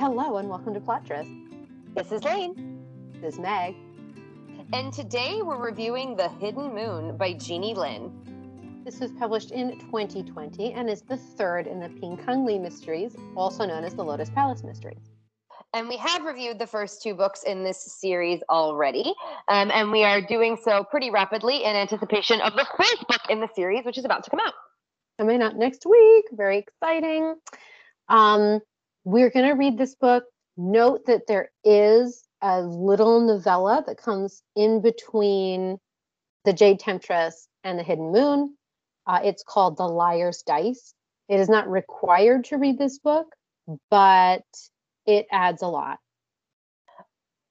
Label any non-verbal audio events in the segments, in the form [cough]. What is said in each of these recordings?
Hello and welcome to Plottress. This is Lane. This is Meg. And today we're reviewing The Hidden Moon by Jeannie Lin. This was published in 2020 and is the third in the Pingkang Li mysteries, also known as the Lotus Palace mysteries. And we have reviewed the first two books in this series already. Um, and we are doing so pretty rapidly in anticipation of the first book in the series, which is about to come out. Coming out next week. Very exciting. Um, we're going to read this book. Note that there is a little novella that comes in between the Jade Temptress and the Hidden Moon. Uh, it's called The Liar's Dice. It is not required to read this book, but it adds a lot.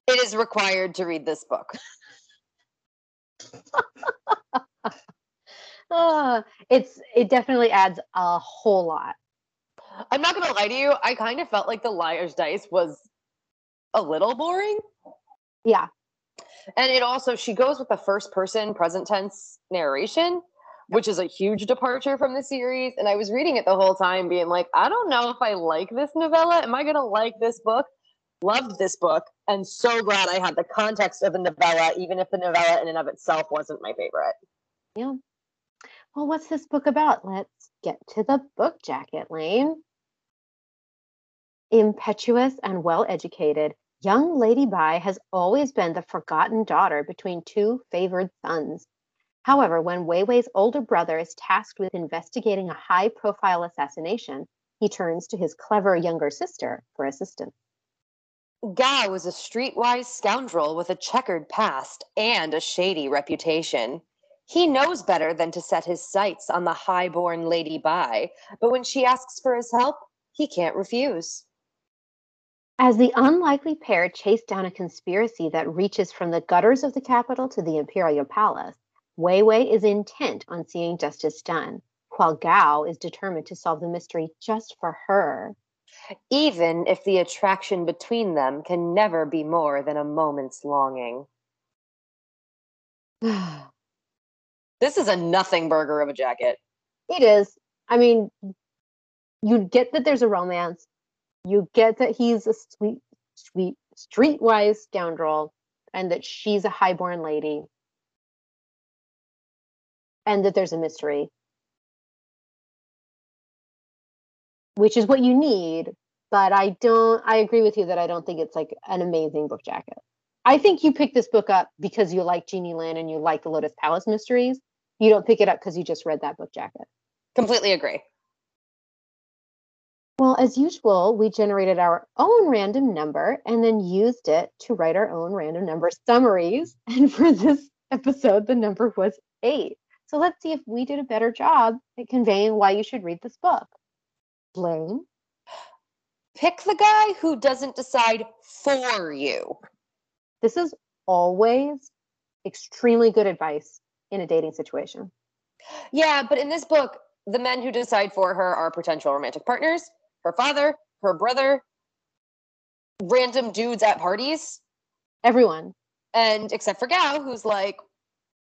It is required to read this book. uh, [laughs] [laughs] it's it definitely adds a whole lot. I'm not gonna lie to you. I kind of felt like the liar's dice was a little boring. Yeah. And it also she goes with the first person present tense narration, which is a huge departure from the series. And I was reading it the whole time, being like, I don't know if I like this novella. Am I gonna like this book? Loved this book, and so glad I had the context of the novella, even if the novella in and of itself wasn't my favorite. Yeah. Well, what's this book about? Let's get to the book jacket, Lane. Impetuous and well educated, young Lady Bai has always been the forgotten daughter between two favored sons. However, when Wei Wei's older brother is tasked with investigating a high profile assassination, he turns to his clever younger sister for assistance. Gao is a streetwise scoundrel with a checkered past and a shady reputation. He knows better than to set his sights on the high-born Lady Bai, but when she asks for his help, he can't refuse. As the unlikely pair chase down a conspiracy that reaches from the gutters of the capital to the imperial palace, Wei Wei is intent on seeing justice done, while Gao is determined to solve the mystery just for her. Even if the attraction between them can never be more than a moment's longing. [sighs] this is a nothing burger of a jacket. It is. I mean, you get that there's a romance, you get that he's a sweet, sweet, streetwise scoundrel, and that she's a highborn lady, and that there's a mystery, which is what you need. But I don't. I agree with you that I don't think it's like an amazing book jacket. I think you picked this book up because you like Jeannie Lin and you like the Lotus Palace mysteries. You don't pick it up because you just read that book jacket. Completely agree. Well, as usual, we generated our own random number and then used it to write our own random number summaries. [laughs] And for this episode, the number was eight. So let's see if we did a better job at conveying why you should read this book. Blaine? Pick the guy who doesn't decide for you. This is always extremely good advice in a dating situation. Yeah, but in this book, the men who decide for her are potential romantic partners her father, her brother, random dudes at parties. Everyone. And except for Gao, who's like,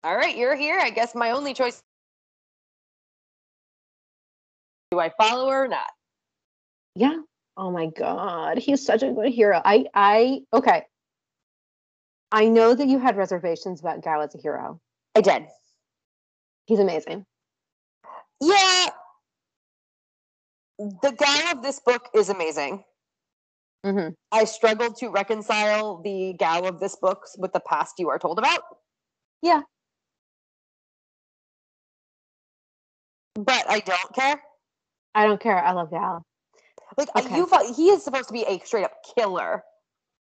all right, you're here. I guess my only choice. Do I follow her or not? Yeah. Oh my God. He's such a good hero. I, I, okay. I know that you had reservations about Gao as a hero. I did. He's amazing. Yeah, the Gao of this book is amazing. Mm-hmm. I struggled to reconcile the Gao of this book with the past you are told about. Yeah. But I don't care. I don't care. I love Gao. Like okay. you thought he is supposed to be a straight up killer.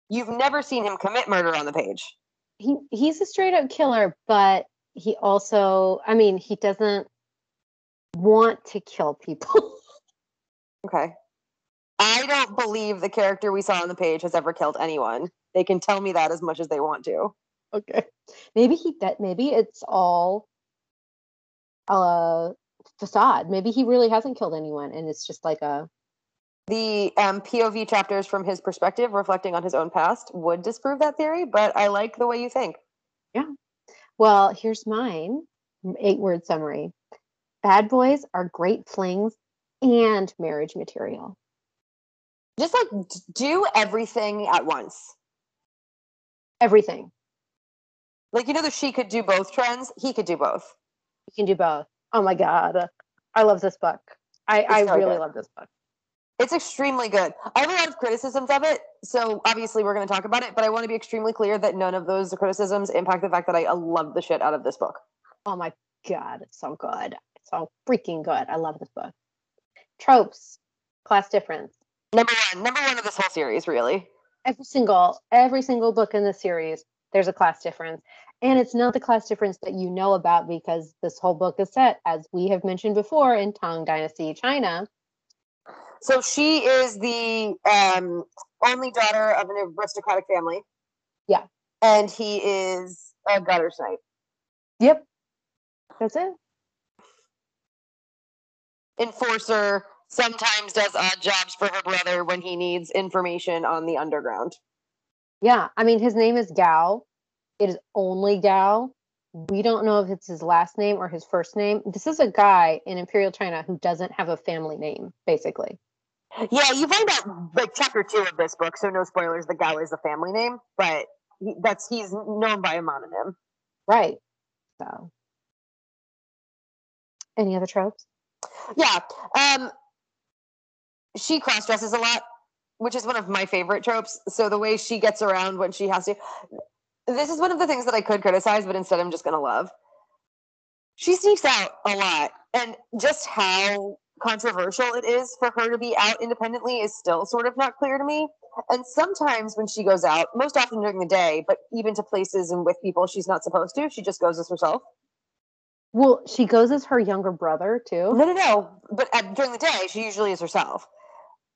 You've never seen him commit murder on the page. He he's a straight up killer, but he also I mean, he doesn't want to kill people. [laughs] Okay. I don't believe the character we saw on the page has ever killed anyone. They can tell me that as much as they want to. Okay. Maybe he that maybe it's all a facade. Maybe he really hasn't killed anyone and it's just like a the um, POV chapters from his perspective, reflecting on his own past, would disprove that theory, but I like the way you think. Yeah. Well, here's mine eight word summary Bad boys are great flings and marriage material. Just like do everything at once. Everything. Like you know, that she could do both trends. He could do both. You can do both. Oh my god, I love this book. I, It's I so really good. love this book. It's extremely good. I have a lot of criticisms of it, so obviously we're going to talk about it. But I want to be extremely clear that none of those criticisms impact the fact that I uh, love the shit out of this book. Oh my god, it's so good. It's so freaking good. I love this book. Tropes, class difference. Number one, number one of this whole series, really. Every single every single book in the series, there's a class difference. And it's not the class difference that you know about because this whole book is set, as we have mentioned before, in Tang Dynasty China. So she is the um, only daughter of an aristocratic family. Yeah. and he is a gutter snipe. Yep. That's it. Enforcer sometimes does odd jobs for her brother when he needs information on the underground. Yeah. I mean, his name is Gao. It is only Gao. We don't know if it's his last name or his first name. This is a guy in Imperial China who doesn't have a family name, basically. Yeah, you find out like chapter two of this book, so no spoilers. The Gao is a family name, but he, that's he's known by a mononym. Right. So, any other tropes? Yeah, um, she cross dresses a lot, which is one of my favorite tropes. So the way she gets around when she has to, this is one of the things that I could criticize, but instead I'm just gonna love. She sneaks out a lot, and just how controversial it is for her to be out independently is still sort of not clear to me. And sometimes when she goes out, most often during the day, but even to places and with people she's not supposed to, she just goes as herself. Well, she goes as her younger brother too. No, no, no. But during the day, she usually is herself.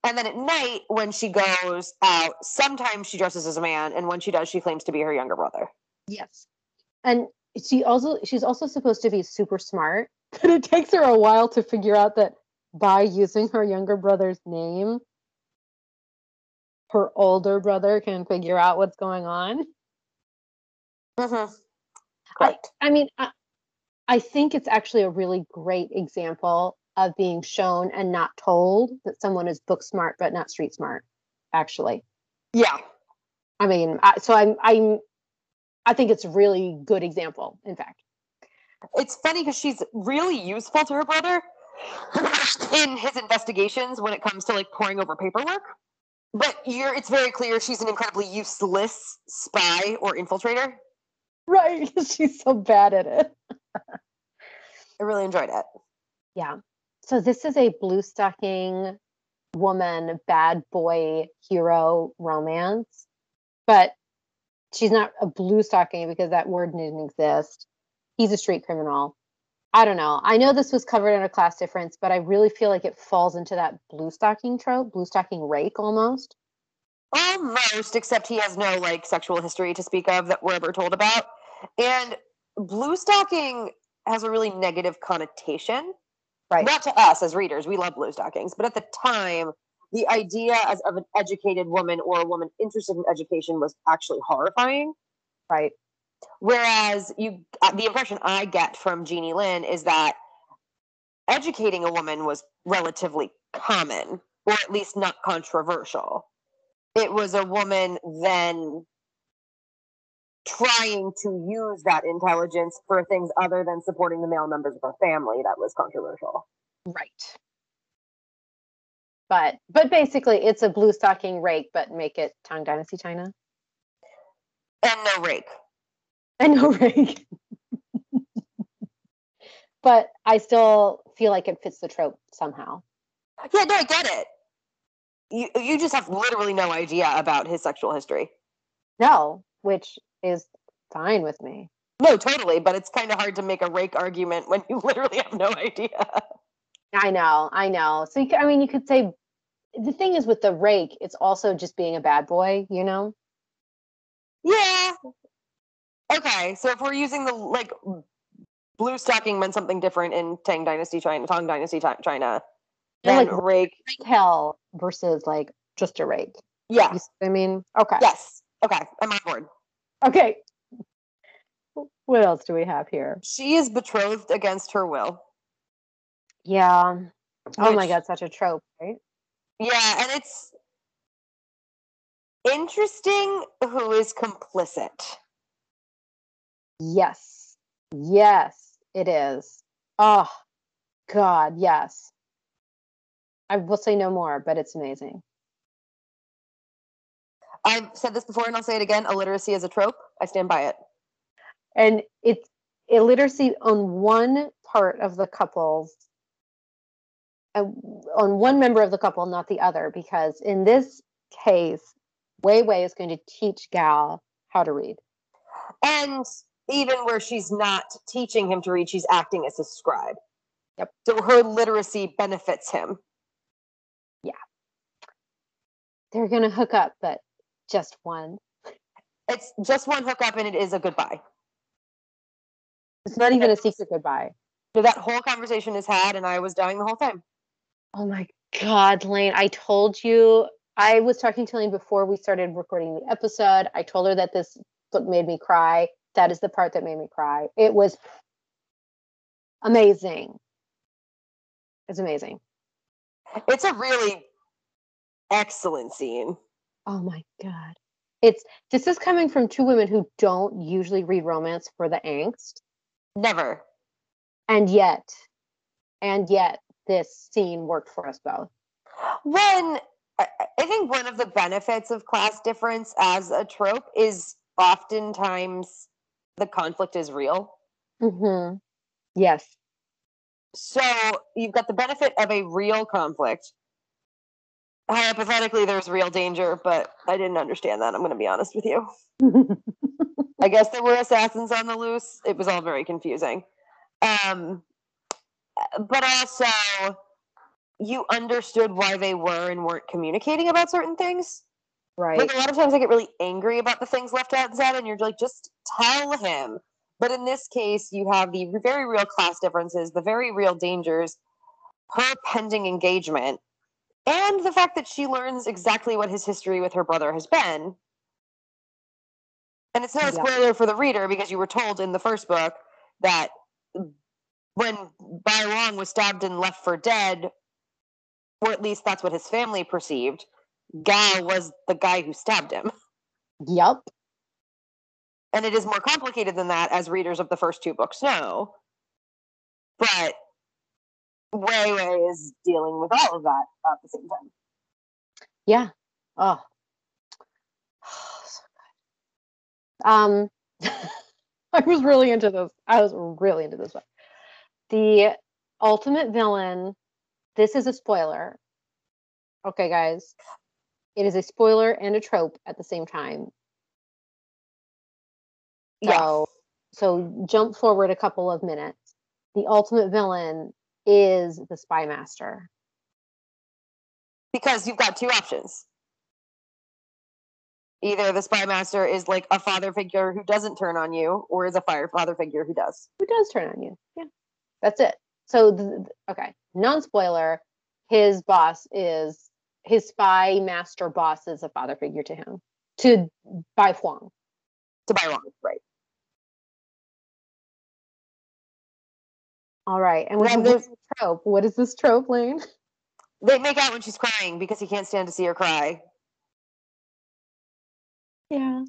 And then at night, when she goes out, sometimes she dresses as a man, and when she does, she claims to be her younger brother. Yes. And she also she's also supposed to be super smart, [laughs] but it takes her a while to figure out that by using her younger brother's name, her older brother can figure out what's going on. Mm-hmm. I- I mean, I, I think it's actually a really great example of being shown and not told that someone is book smart but not street smart. Actually, yeah. I mean, I, so I'm I'm I think it's a really good example. In fact, It's funny because she's really useful to her brother [laughs] in his investigations when it comes to like pouring over paperwork. But you're it's very clear she's an incredibly useless spy or infiltrator. right? [laughs] She's so bad at it. I really enjoyed it. Yeah. So this is a blue stocking woman, bad boy hero romance, but she's not a blue stocking because that word didn't exist. He's a street criminal. I don't know. I know this was covered in a class difference, but I really feel like it falls into that blue stocking trope, blue stocking rake almost. Almost, except he has no like sexual history to speak of that we're ever told about. And blue stocking has a really negative connotation. Right. Not to us as readers, we love blue stockings, but at the time, the idea as of an educated woman or a woman interested in education was actually horrifying. Right. Whereas you, uh, the impression I get from Jeannie Lin is that educating a woman was relatively common, or at least not controversial. It was a woman then trying to use that intelligence for things other than supporting the male members of her family that was controversial. Right. But but basically it's a blue stocking rake, but make it Tang Dynasty China. And no rake. I know, [laughs] rake. but I still feel like it fits the trope somehow. Yeah, no, I get it. You you just have literally no idea about his sexual history. No, which is fine with me. No, totally, but it's kind of hard to make a rake argument when you [laughs] literally have no idea. I know, I know. So you I mean, you could say the thing is with the rake, it's also just being a bad boy, you know? Yeah. Okay, so if we're using the like blue stocking meant something different in Tang Dynasty China, Tang Dynasty China, then like- rake. Hell versus like just a rake. Yeah. You see what I mean? Okay. Yes. Okay, I'm on board. Okay. What else do we have here? She is betrothed against her will. Yeah. Oh my god, such a trope, right? Yeah, and it's interesting who is complicit. Yes. Yes, it is. Oh, God, yes. I will say no more, but it's amazing. I've said this before and I'll say it again illiteracy is a trope. I stand by it. And it's illiteracy on one part of the couples, uh, on one member of the couple, not the other, because in this case, Wei Wei is going to teach Gao how to read. And even where she's not teaching him to read, she's acting as a scribe. Yep. So her literacy benefits him. Yeah. They're going to hook up, but just one. It's just one hookup and it is a goodbye. It's not even a secret goodbye. So that whole conversation is had and I was dying the whole time. Oh my God, Lane. I told you, I was talking to Lane before we started recording the episode. I told her that this book made me cry. That is the part that made me cry. It was amazing. It's amazing. It's a really excellent scene. Oh my God. It's this is coming from two women who don't usually read romance for the angst. Never. And yet, and yet, this scene worked for us both. When I think one of the benefits of class difference as a trope is oftentimes the conflict is real. Mm-hmm. Yes. So you've got the benefit of a real conflict. Hypothetically, there's real danger, but I didn't understand that. I'm going to be honest with you. [laughs] I guess there were assassins on the loose. It was all very confusing. Um, but also, you understood why they were and weren't communicating about certain things. right. Like a lot of times, I get really angry about the things left out and said, and you're like, just tell him. But in this case, you have the very real class differences, the very real dangers, her pending engagement, and the fact that she learns exactly what his history with her brother has been. And it's not a Yeah. spoiler for the reader because you were told in the first book that when Bai Long was stabbed and left for dead, or at least that's what his family perceived, Gao was the guy who stabbed him. Yep. And it is more complicated than that, as readers of the first two books know. But Wei Wei is dealing with all of that at the same time. Yeah. Oh. [sighs] so good. Um [laughs] I was really into this. I was really into this one. The ultimate villain, this is a spoiler. Okay, guys. It is a spoiler and a trope at the same time. So so jump forward a couple of minutes. The ultimate villain is the spy master. because you've got two options. Either the spy master is like a father figure who doesn't turn on you, or is a fire father figure who does. who does turn on you. Yeah, that's it. So, okay, non spoiler. His boss is his spy master boss is a father figure to him, to Bai Huang. To Bai Huang, right? All right, and have this trope. What is this trope, Lane? [laughs] They make out when she's crying because he can't stand to see her cry. Yeah.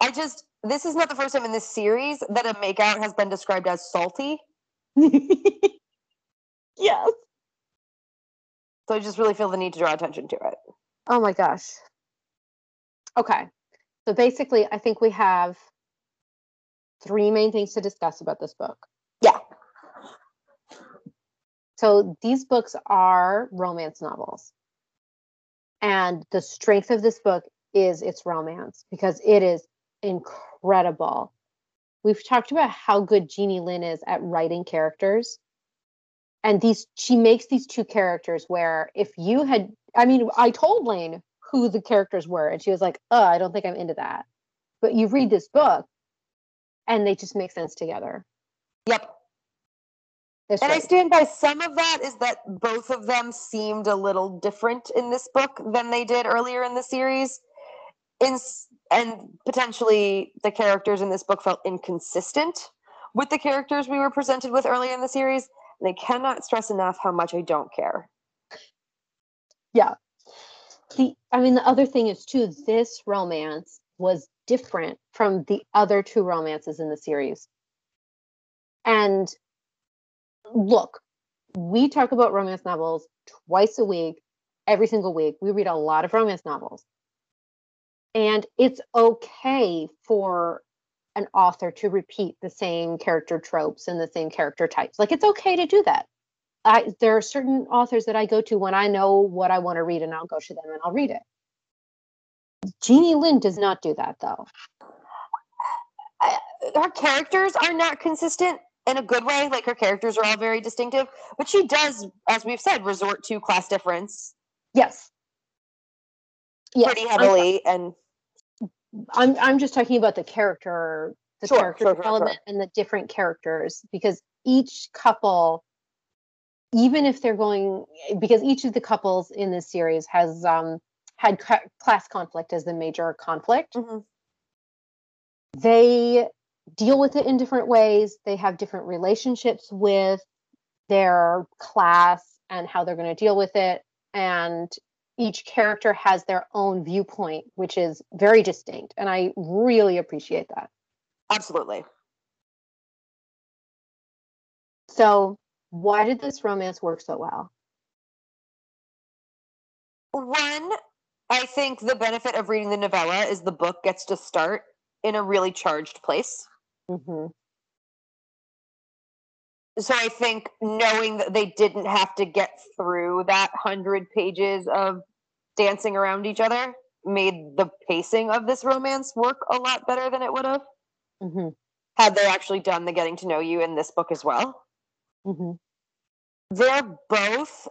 I just this is not the first time in this series that a makeout has been described as salty. [laughs] yes. So I just really feel the need to draw attention to it. Oh my gosh. Okay. So basically, I think we have three main things to discuss about this book. So these books are romance novels. And the strength of this book is its romance because it is incredible. We've talked about how good Jeannie Lin is at writing characters. And these she makes these two characters where if you had I mean, I told Lane who the characters were, and she was like, Oh, I don't think I'm into that. But you read this book and they just make sense together. Yep. It's And I stand by some of that is that both of them seemed a little different in this book than they did earlier in the series. In, and potentially the characters in this book felt inconsistent with the characters we were presented with earlier in the series. And I cannot stress enough how much I don't care. Yeah. The I mean the other thing is too this romance was different from the other two romances in the series. And look, we talk about romance novels twice a week, every single week. We read a lot of romance novels. And it's okay for an author to repeat the same character tropes and the same character types. Like it's okay to do that. I there are certain authors that I go to when I know what I want to read and I'll go to them and I'll read it. Jeannie Lin does not do that though. her characters are not consistent in a good way. Like her characters are all very distinctive, but she does, as we've said, resort to class difference. Yes. yes. Pretty heavily, I'm, and I'm I'm just talking about the character, the sure, character sure, development, sure, and the different characters because each couple, even if they're going, because each of the couples in this series has um, had class conflict as the major conflict. Mm-hmm. They deal with it in different ways. They have different relationships with their class and how they're going to deal with it. And each character has their own viewpoint, which is very distinct. And I really appreciate that. Absolutely. So, why did this romance work so well? One, I think the benefit of reading the novella is the book gets to start in a really charged place. Mm-hmm. So I think knowing that they didn't have to get through that hundred pages of dancing around each other made the pacing of this romance work a lot better than it would have mm-hmm. had they actually done the getting to know you in this book as well. Mm-hmm. They're both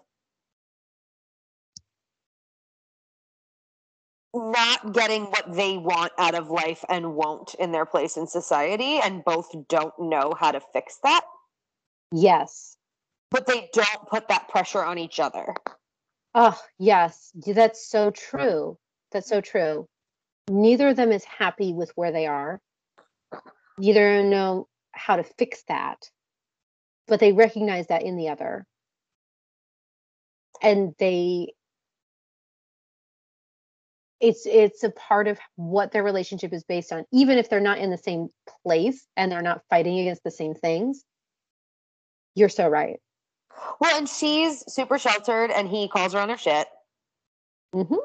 not getting what they want out of life and won't in their place in society and both don't know how to fix that. Yes. But they don't put that pressure on each other. Oh yes. That's so true. That's so true. Neither of them is happy with where they are. Neither know how to fix that. But they recognize that in the other. And they it's it's a part of what their relationship is based on even if they're not in the same place and they're not fighting against the same things you're so right. Well and she's super sheltered and he calls her on her shit. Mm-hmm.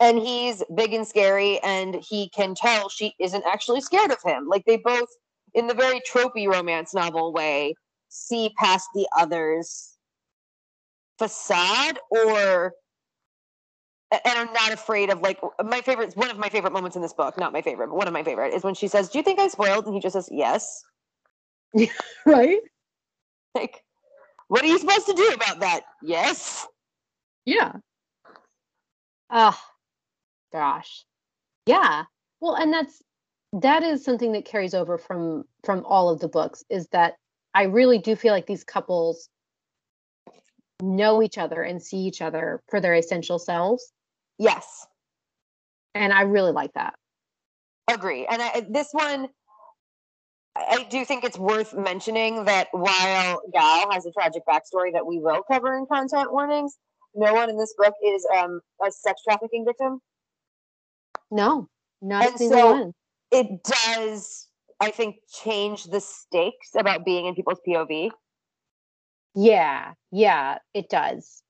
and he's big and scary and he can tell she isn't actually scared of him. Like they both in the very tropey romance novel way see past the other's facade or and I'm not afraid of like my favorite one of my favorite moments in this book, not my favorite, but one of my favorite is when she says, Do you think I spoiled? And he just says, Yes. [laughs] right? Like, what are you supposed to do about that? Yes. Yeah. Ah, gosh. Yeah. Well, and that's that is something that carries over from from all of the books is that I really do feel like these couples know each other and see each other for their essential selves Yes. And I really like that. Agree. And I, this one, I do think it's worth mentioning that while Gao has a tragic backstory that we will cover in content warnings, no one in this book is um, a sex trafficking victim. No, not and a single so one. It does, I think, change the stakes about being in people's POV. Yeah, yeah, it does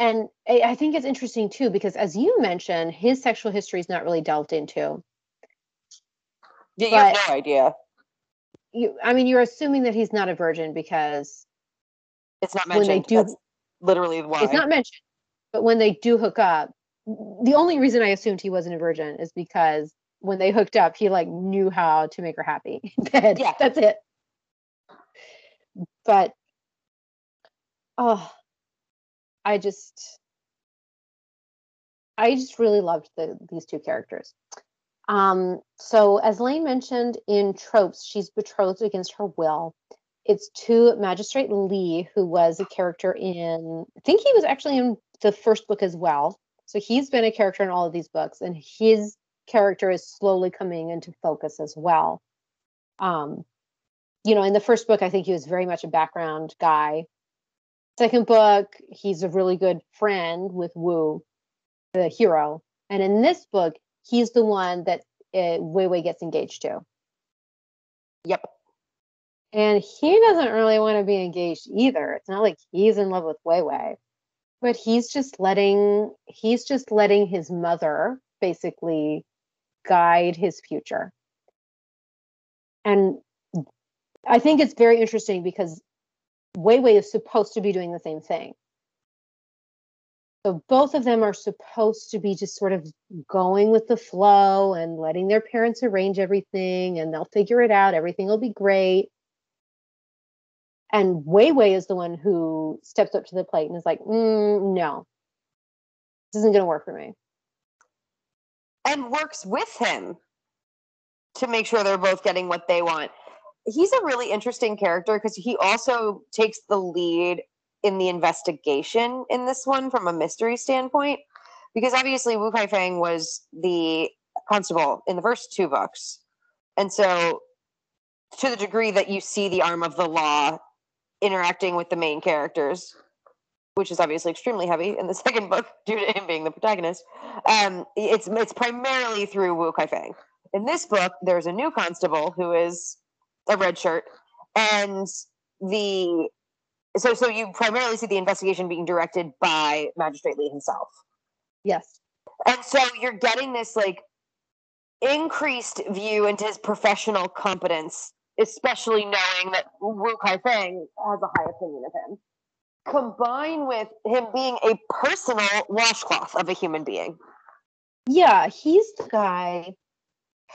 and I think it's interesting too because, as you mentioned, his sexual history is not really delved into. Yeah, you have no idea. You, I mean, you're assuming that he's not a virgin because it's not mentioned. When they do, That's literally why it's not mentioned. But when they do hook up, the only reason I assumed he wasn't a virgin is because when they hooked up, he like knew how to make her happy. [laughs] yeah, that's it. But oh, I just I just really loved the, these two characters. Um, so as Lane mentioned in tropes, she's betrothed against her will. It's to Magistrate Li, who was a character in I think he was actually in the first book as well. So he's been a character in all of these books, and his character is slowly coming into focus as well. Um, you know, in the first book, I think he was very much a background guy Second book, he's a really good friend with Wu. the hero. And in this book, he's the one that uh, Wei Wei gets engaged to. Yep. And he doesn't really want to be engaged either. It's not like he's in love with Wei Wei, but he's just letting he's just letting his mother basically guide his future. And I think it's very interesting because Wei Wei is supposed to be doing the same thing. So both of them are supposed to be just sort of going with the flow and letting their parents arrange everything and they'll figure it out. Everything will be great. And Wei Wei is the one who steps up to the plate and is like, mm, no, this isn't going to work for me. And works with him to make sure they're both getting what they want. He's a really interesting character because he also takes the lead in the investigation in this one from a mystery standpoint. Because obviously Wu Kai Feng was the constable in the first two books. And so to the degree that you see the arm of the law interacting with the main characters, which is obviously extremely heavy in the [laughs] second book due to him being the protagonist, um, it's it's primarily through Wu Kai Feng. In this book, there's a new constable who is a red shirt, and the so so you primarily see the investigation being directed by Magistrate Li himself. Yes. And so you're getting this like increased view into his professional competence, especially knowing that Wu Kai Feng has a high opinion of him, combined with him being a personal washcloth of a human being. Yeah, he's the guy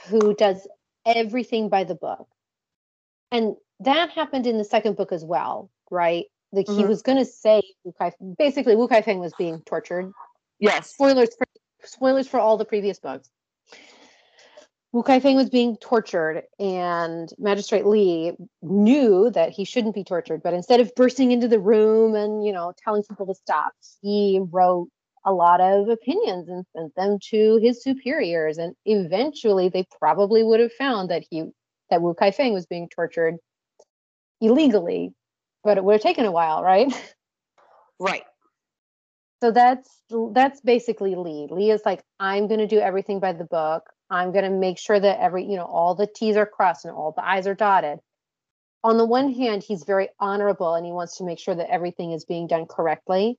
who does everything by the book. And that happened in the second book as well, right? Like mm-hmm. he was going to say Wu Kai, basically Wu Kai Feng was being tortured. Yes. Spoilers for spoilers for all the previous books. Wu Kai Feng was being tortured, and Magistrate Li knew that he shouldn't be tortured. But instead of bursting into the room and you know telling people to stop, he wrote a lot of opinions and sent them to his superiors. And eventually, they probably would have found that he that Wu Kai Feng was being tortured illegally, but it would have taken a while, right? [laughs] Right. So that's that's basically Li. Li is like, I'm gonna do everything by the book. I'm gonna make sure that every, you know, all the T's are crossed and all the I's are dotted. On the one hand, he's very honorable and he wants to make sure that everything is being done correctly.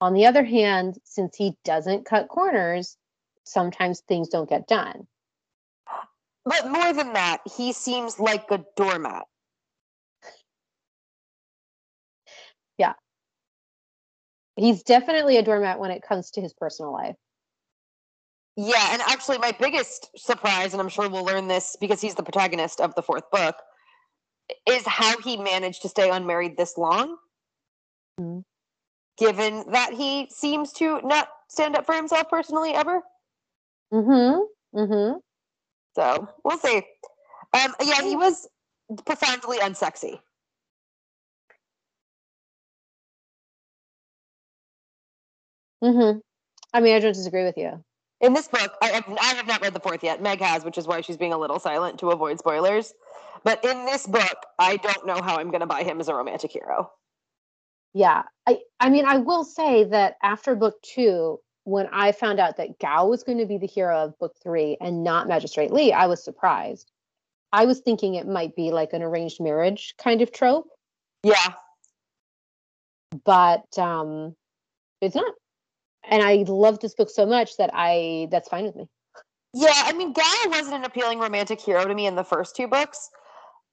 On the other hand, since he doesn't cut corners, sometimes things don't get done. But more than that, he seems like a doormat. Yeah. He's definitely a doormat when it comes to his personal life. Yeah, and actually, my biggest surprise, and I'm sure we'll learn this because he's the protagonist of the fourth book, is how he managed to stay unmarried this long. Mm-hmm. Given that he seems to not stand up for himself personally ever. Mm hmm. Mm hmm. So we'll see. Um, yeah, he was profoundly unsexy. Mm-hmm. I mean, I don't disagree with you. In this book, I have, I have not read the fourth yet. Meg has, which is why she's being a little silent to avoid spoilers. But in this book, I don't know how I'm going to buy him as a romantic hero. Yeah, I I mean, I will say that after book two, when I found out that Gao was going to be the hero of book three and not Magistrate Li, I was surprised. I was thinking it might be like an arranged marriage kind of trope. Yeah. But um it's not and I love this book so much that I that's fine with me. Yeah, I mean, Gao wasn't an appealing romantic hero to me in the first two books,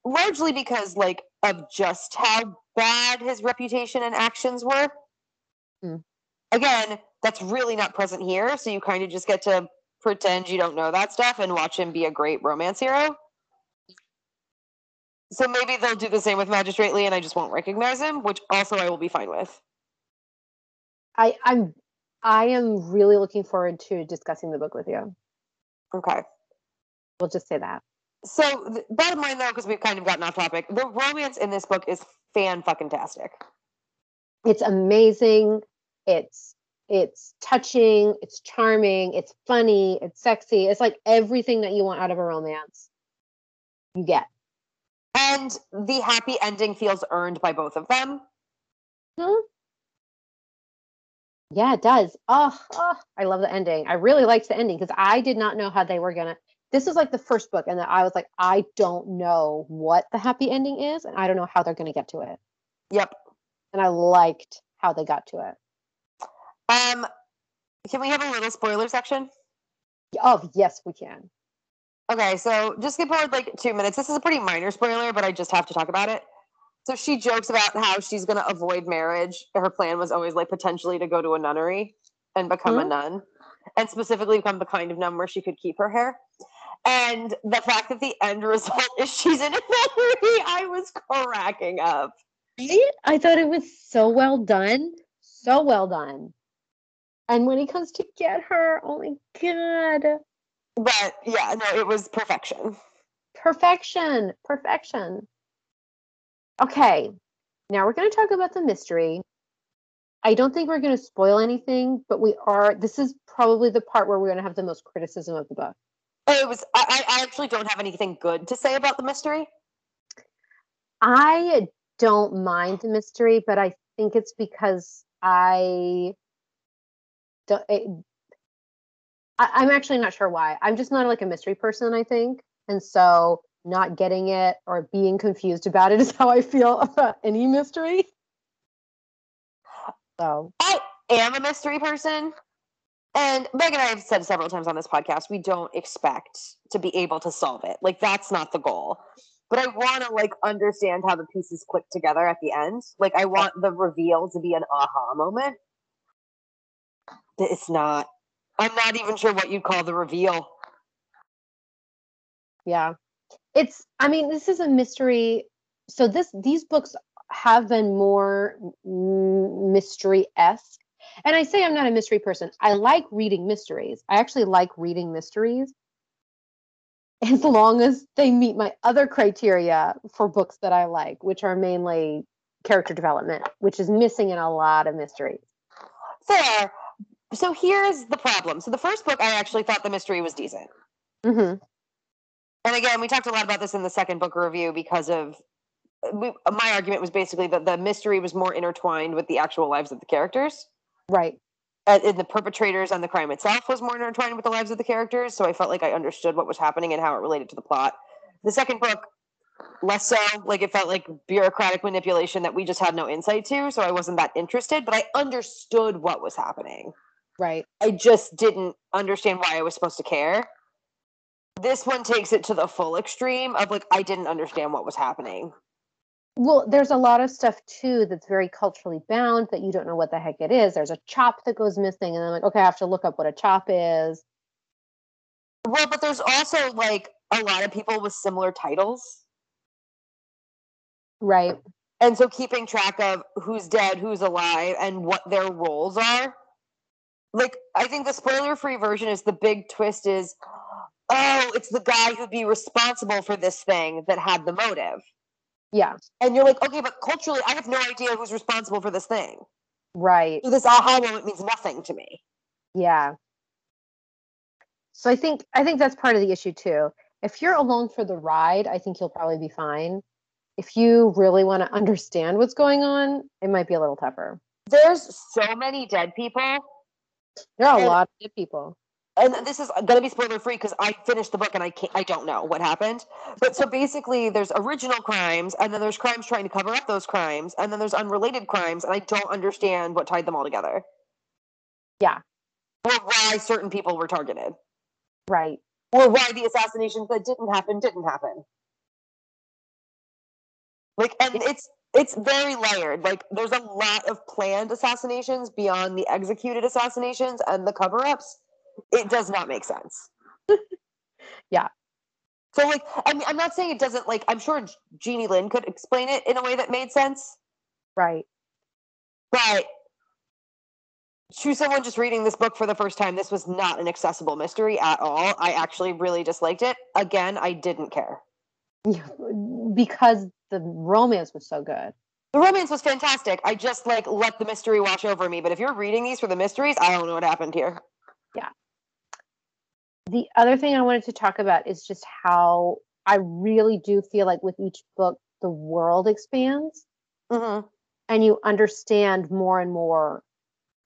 largely because like of just how bad his reputation and actions were. Mm. Again, that's really not present here, so you kind of just get to pretend you don't know that stuff and watch him be a great romance hero. So maybe they'll do the same with Magistrate Li and I just won't recognize him, which also I will be fine with. I, I'm I am really looking forward to discussing the book with you. Okay. We'll just say that. So, bottom line though, because we've kind of gotten off topic, the romance in this book is fan fucking tastic. It's amazing. It's it's touching. It's charming. It's funny. It's sexy. It's like everything that you want out of a romance. You get. And the happy ending feels earned by both of them. Hmm? Yeah, it does. Oh, oh, I love the ending. I really liked the ending because I did not know how they were gonna. This is like the first book, and I was like, I don't know what the happy ending is, and I don't know how they're gonna get to it. Yep. And I liked how they got to it. Um, can we have a little spoiler section? Oh, yes, we can. Okay, so just skip forward like two minutes. This is a pretty minor spoiler, but I just have to talk about it. So she jokes about how she's going to avoid marriage. Her plan was always like potentially to go to a nunnery and become Mhm. a nun, and specifically become the kind of nun where she could keep her hair. And the fact that the end [laughs] result is she's in a nunnery, I was cracking up. Right? I thought it was so well done. So well done. And when he comes to get her, oh my God. But yeah, no, it was perfection. Perfection. Perfection. Okay. Now we're going to talk about the mystery. I don't think we're going to spoil anything, but we are. This is probably the part where we're going to have the most criticism of the book. Oh, it was. I, I actually don't have anything good to say about the mystery. I don't mind the mystery, but I think it's because I. It, I, I'm actually not sure why. I'm just not like a mystery person. I think, and so not getting it or being confused about it [laughs] is how I feel about any mystery. So I am a mystery person. And Meg and I have said several times on this podcast, we don't expect to be able to solve it. Like that's not the goal. But I want to like understand how the pieces click together at the end. Like I want the reveal to be an aha moment. It's not. I'm not even sure what you'd call the reveal. yeah, it's. I mean, this is a mystery. So this these books have been more mystery esque. And I say I'm not a mystery person. I like reading mysteries. I actually like reading mysteries as long as they meet my other criteria for books that I like, which are mainly character development, which is missing in a lot of mysteries. Fair. So here's the problem. So the first book, I actually thought the mystery was decent. hmm And again, we talked a lot about this in the second book review because of we, my argument was basically that the mystery was more intertwined with the actual lives of the characters. Right. Uh, and the perpetrators and the crime itself was more intertwined with the lives of the characters. So I felt like I understood what was happening and how it related to the plot. The second book, less so. Like it felt like bureaucratic manipulation that we just had no insight to. So I wasn't that interested, but I understood what was happening. Right. I just didn't understand why I was supposed to care. This one takes it to the full extreme of like, I didn't understand what was happening. Well, there's a lot of stuff too that's very culturally bound that you don't know what the heck it is. There's a chop that goes missing, and I'm like, okay, I have to look up what a chop is. Well, but there's also like a lot of people with similar titles. Right. And so keeping track of who's dead, who's alive, and what their roles are. Like, I think the spoiler free version is the big twist is oh, it's the guy who'd be responsible for this thing that had the motive. Yeah. And you're like, okay, but culturally, I have no idea who's responsible for this thing. Right. So this aha moment means nothing to me. Yeah. So I think I think that's part of the issue too. If you're along for the ride, I think you'll probably be fine. If you really want to understand what's going on, it might be a little tougher. There's so many dead people. There are a lot of people. and this is going to be spoiler free because I finished the book and I can't, I don't know what happened. But so basically, there's original crimes, and then there's crimes trying to cover up those crimes, and then there's unrelated crimes, and I don't understand what tied them all together. Yeah. Or why certain people were targeted, Right. or why the assassinations that didn't happen didn't happen. Like, and it's it's very layered. Like, there's a lot of planned assassinations beyond the executed assassinations and the cover ups. It does not make sense. [laughs] Yeah. So, like, I mean, I'm not saying it doesn't, like, I'm sure Jeannie Lin could explain it in a way that made sense, Right. but to someone just reading this book for the first time, this was not an accessible mystery at all. I actually really disliked it. Again, I didn't care. [laughs] Because the romance was so good. The romance was fantastic. I just like let the mystery wash over me. But if you're reading these for the mysteries, I don't know what happened here. Yeah. The other thing I wanted to talk about is just how I really do feel like with each book, the world expands Mm-hmm. and you understand more and more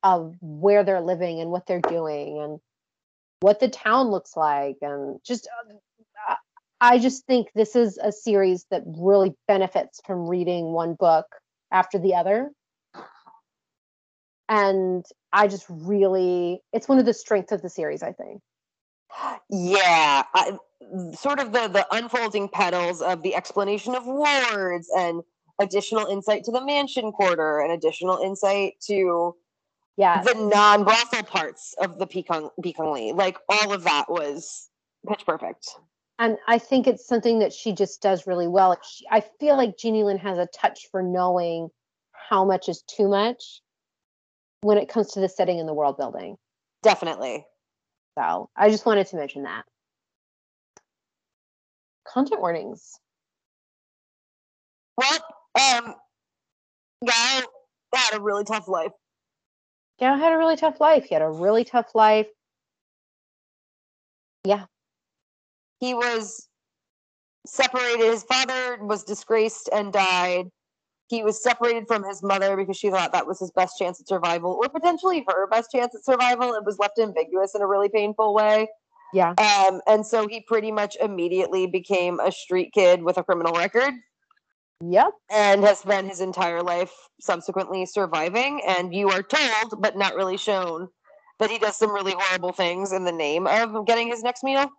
of where they're living and what they're doing and what the town looks like and just uh, I just think this is a series that really benefits from reading one book after the other. And I just really, it's one of the strengths of the series, I think. Yeah, I, sort of the the unfolding petals of the explanation of wards and additional insight to the mansion quarter and additional insight to yeah the non brothel parts of the Pingkang Pingkang Like all of that was pitch perfect. And I think it's something that she just does really well. She, I feel like Jeannie Lin has a touch for knowing how much is too much when it comes to the setting and the world building. Definitely. So I just wanted to mention that. Content warnings. Well, um, Gao had a really tough life. Gao had a really tough life. He had a really tough life. Yeah. He was separated. His father was disgraced and died. He was separated from his mother because she thought that was his best chance at survival, or potentially her best chance at survival. It was left ambiguous in a really painful way. Yeah. Um, and so he pretty much immediately became a street kid with a criminal record. Yep. And has spent his entire life subsequently surviving. And you are told, but not really shown, that he does some really horrible things in the name of getting his next meal.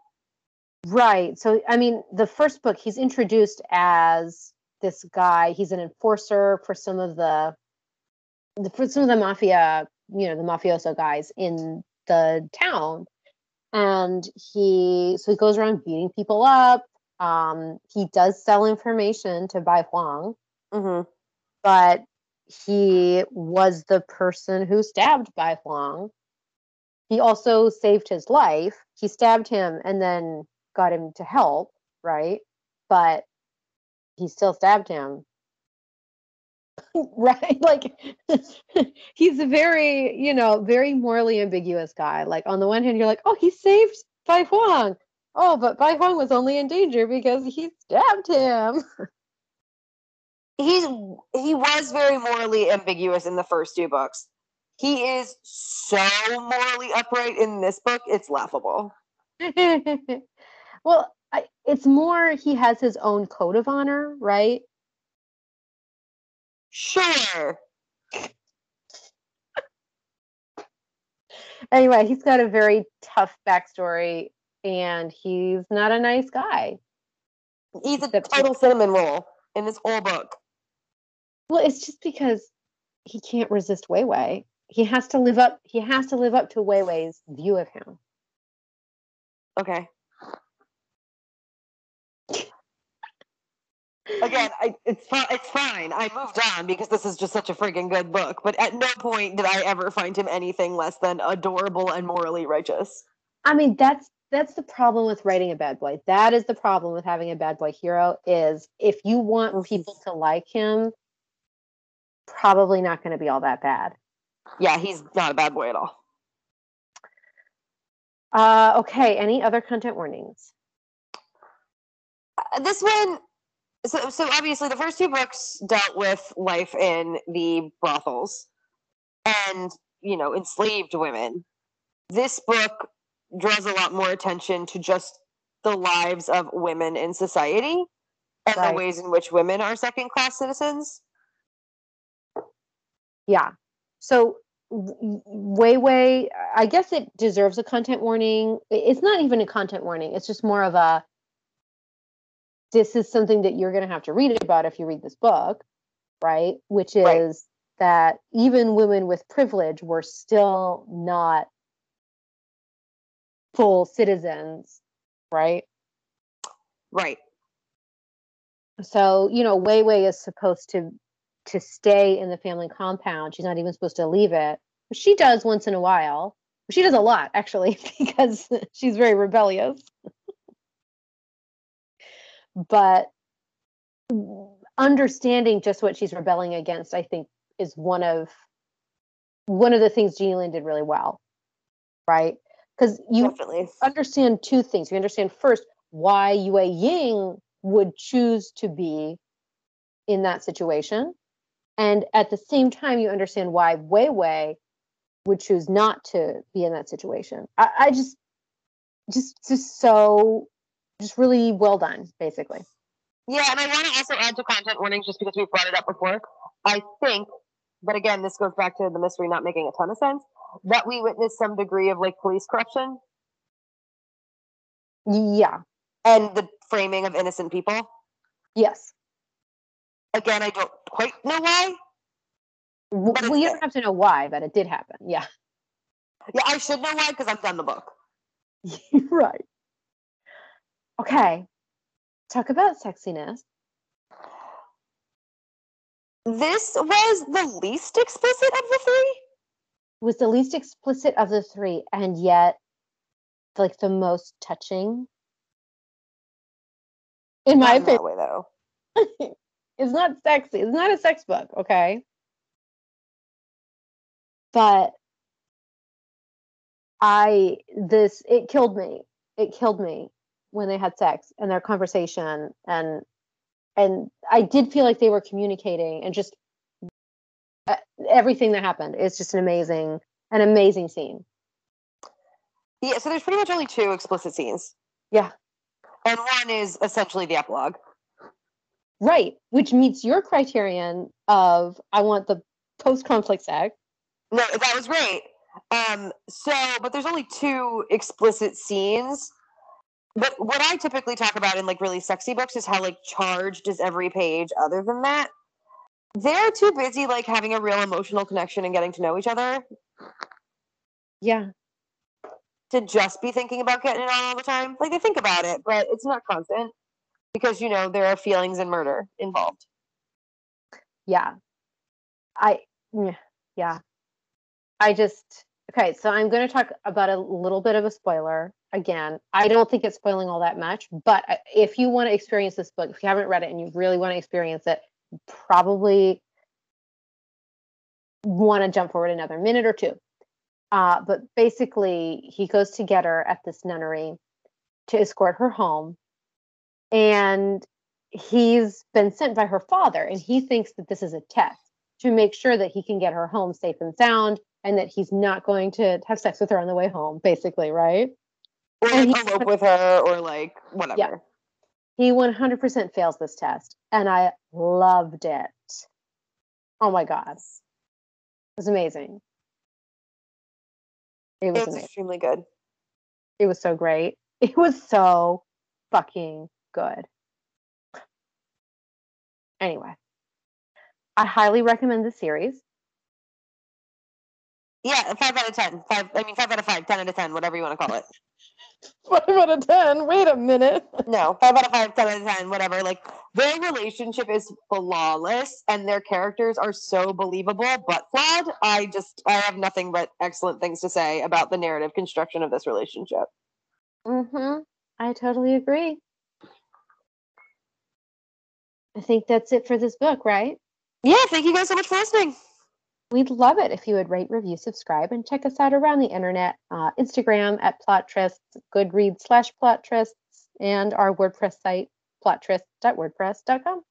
Right. So, I mean, the first book, he's introduced as this guy. He's an enforcer for some of the, the for some of the mafia, you know, the mafioso guys in the town. And he so he goes around beating people up. Um, he does sell information to Bai Huang, mm-hmm. but he was the person who stabbed Bai Huang. He also saved his life. He stabbed him and then got him to help, right? But he still stabbed him. [laughs] right? Like [laughs] he's a very, you know, very morally ambiguous guy. Like on the one hand, you're like, oh, he saved Bai Huang. Oh, but Bai Huang was only in danger because he stabbed him. [laughs] He's he was very morally ambiguous in the first two books. He is so morally upright in this book, it's laughable. Well, I, it's more he has his own code of honor, right? Sure. anyway, he's got a very tough backstory and he's not a nice guy. He's a total cinnamon roll in this whole book. Well, it's just because he can't resist Wei Wei. He has to live up he has to live up to Wei Wei's view of him. Okay. Again, I, it's it's fine. I moved on because this is just such a freaking good book. But at no point did I ever find him anything less than adorable and morally righteous. I mean, that's that's the problem with writing a bad boy. That is the problem with having a bad boy hero. Is if you want people to like him, probably not going to be all that bad. Yeah, he's not a bad boy at all. Uh, okay. Any other content warnings? Uh, this one so so obviously the first two books dealt with life in the brothels and you know enslaved women. This book draws a lot more attention to just the lives of women in society and right. the ways in which women are second class citizens. Yeah. So Wei Wei i guess it deserves a content warning. It's not even a content warning. It's just more of a this is something that you're going to have to read about if you read this book, right? Which is right. that even women with privilege were still not full citizens, right? Right. So, you know, Wei Wei is supposed to to stay in the family compound. She's not even supposed to leave it. She does once in a while. She does a lot actually [laughs] because she's very rebellious but understanding just what she's rebelling against, I think, is one of one of the things Jeannie Lin did really well, right? Because you Definitely. understand two things. You understand first why Yue Ying would choose to be in that situation, and at the same time, you understand why Wei Wei would choose not to be in that situation. I, I just, just, just so, just really well done, basically. Yeah, and I want to also add to content warnings just because we've brought it up before. I think, but again, this goes back to the mystery not making a ton of sense, that we witnessed some degree of like police corruption Yeah. and the framing of innocent people. Yes. Again, I don't quite know why. W- But it's Well, you don't have to know why, but it did happen. Yeah. Yeah, I should know why because I've done the book. [laughs] right. Okay. Talk about sexiness. This was the least explicit of the three. was the least explicit of the three and yet like the most touching in my opinion that way, though. [laughs] it's not sexy it's not a sex book okay but i this it killed me it killed me when they had sex and their conversation and and i did feel like they were communicating and just uh, everything that happened is just an amazing an amazing scene Yeah, so there's pretty much only two explicit scenes. Yeah. And one is essentially the epilogue. Right, which meets your criterion of I want the post conflict sex. No, that was great. Um, so, but there's only two explicit scenes. But what I typically talk about in like really sexy books is how like charged is every page other than that. They're too busy like having a real emotional connection and getting to know each other Yeah. to just be thinking about getting it on all the time. Like they think about it, but it's not constant because you know there are feelings and murder involved. Yeah. I yeah, yeah. I just okay, so I'm going to talk about a little bit of a spoiler. Again, I don't think it's spoiling all that much, but if you want to experience this book, if you haven't read it and you really want to experience it, probably want to jump forward another minute or two. Uh, but basically, he goes to get her at this nunnery to escort her home. And he's been sent by her father, and he thinks that this is a test to make sure that he can get her home safe and sound and that he's not going to have sex with her on the way home, basically, right? Or like elope [laughs] with her or like whatever. Yeah. He 100% fails this test, and I loved it. Oh my God. It was amazing. It was It's amazing. extremely good. It was so great. [laughs] It was so fucking good. Anyway, I highly recommend the series. Yeah, five out of ten. Five. I mean, five out of five. Ten out of ten. Whatever you want to call it. Five out of ten. Wait a minute. No, five out of five. Ten out of ten. Whatever. Like their relationship is flawless, and their characters are so believable but flawed. I just, I have nothing but excellent things to say about the narrative construction of this relationship. Mm-hmm. I totally agree. I think that's it for this book, right? Yeah. Thank you guys so much for listening. We'd love it if you would rate, review, subscribe, and check us out around the internet, uh, Instagram at Plottrysts, Goodreads slash Plottrysts, and our WordPress site, plottryst.wordpress.com.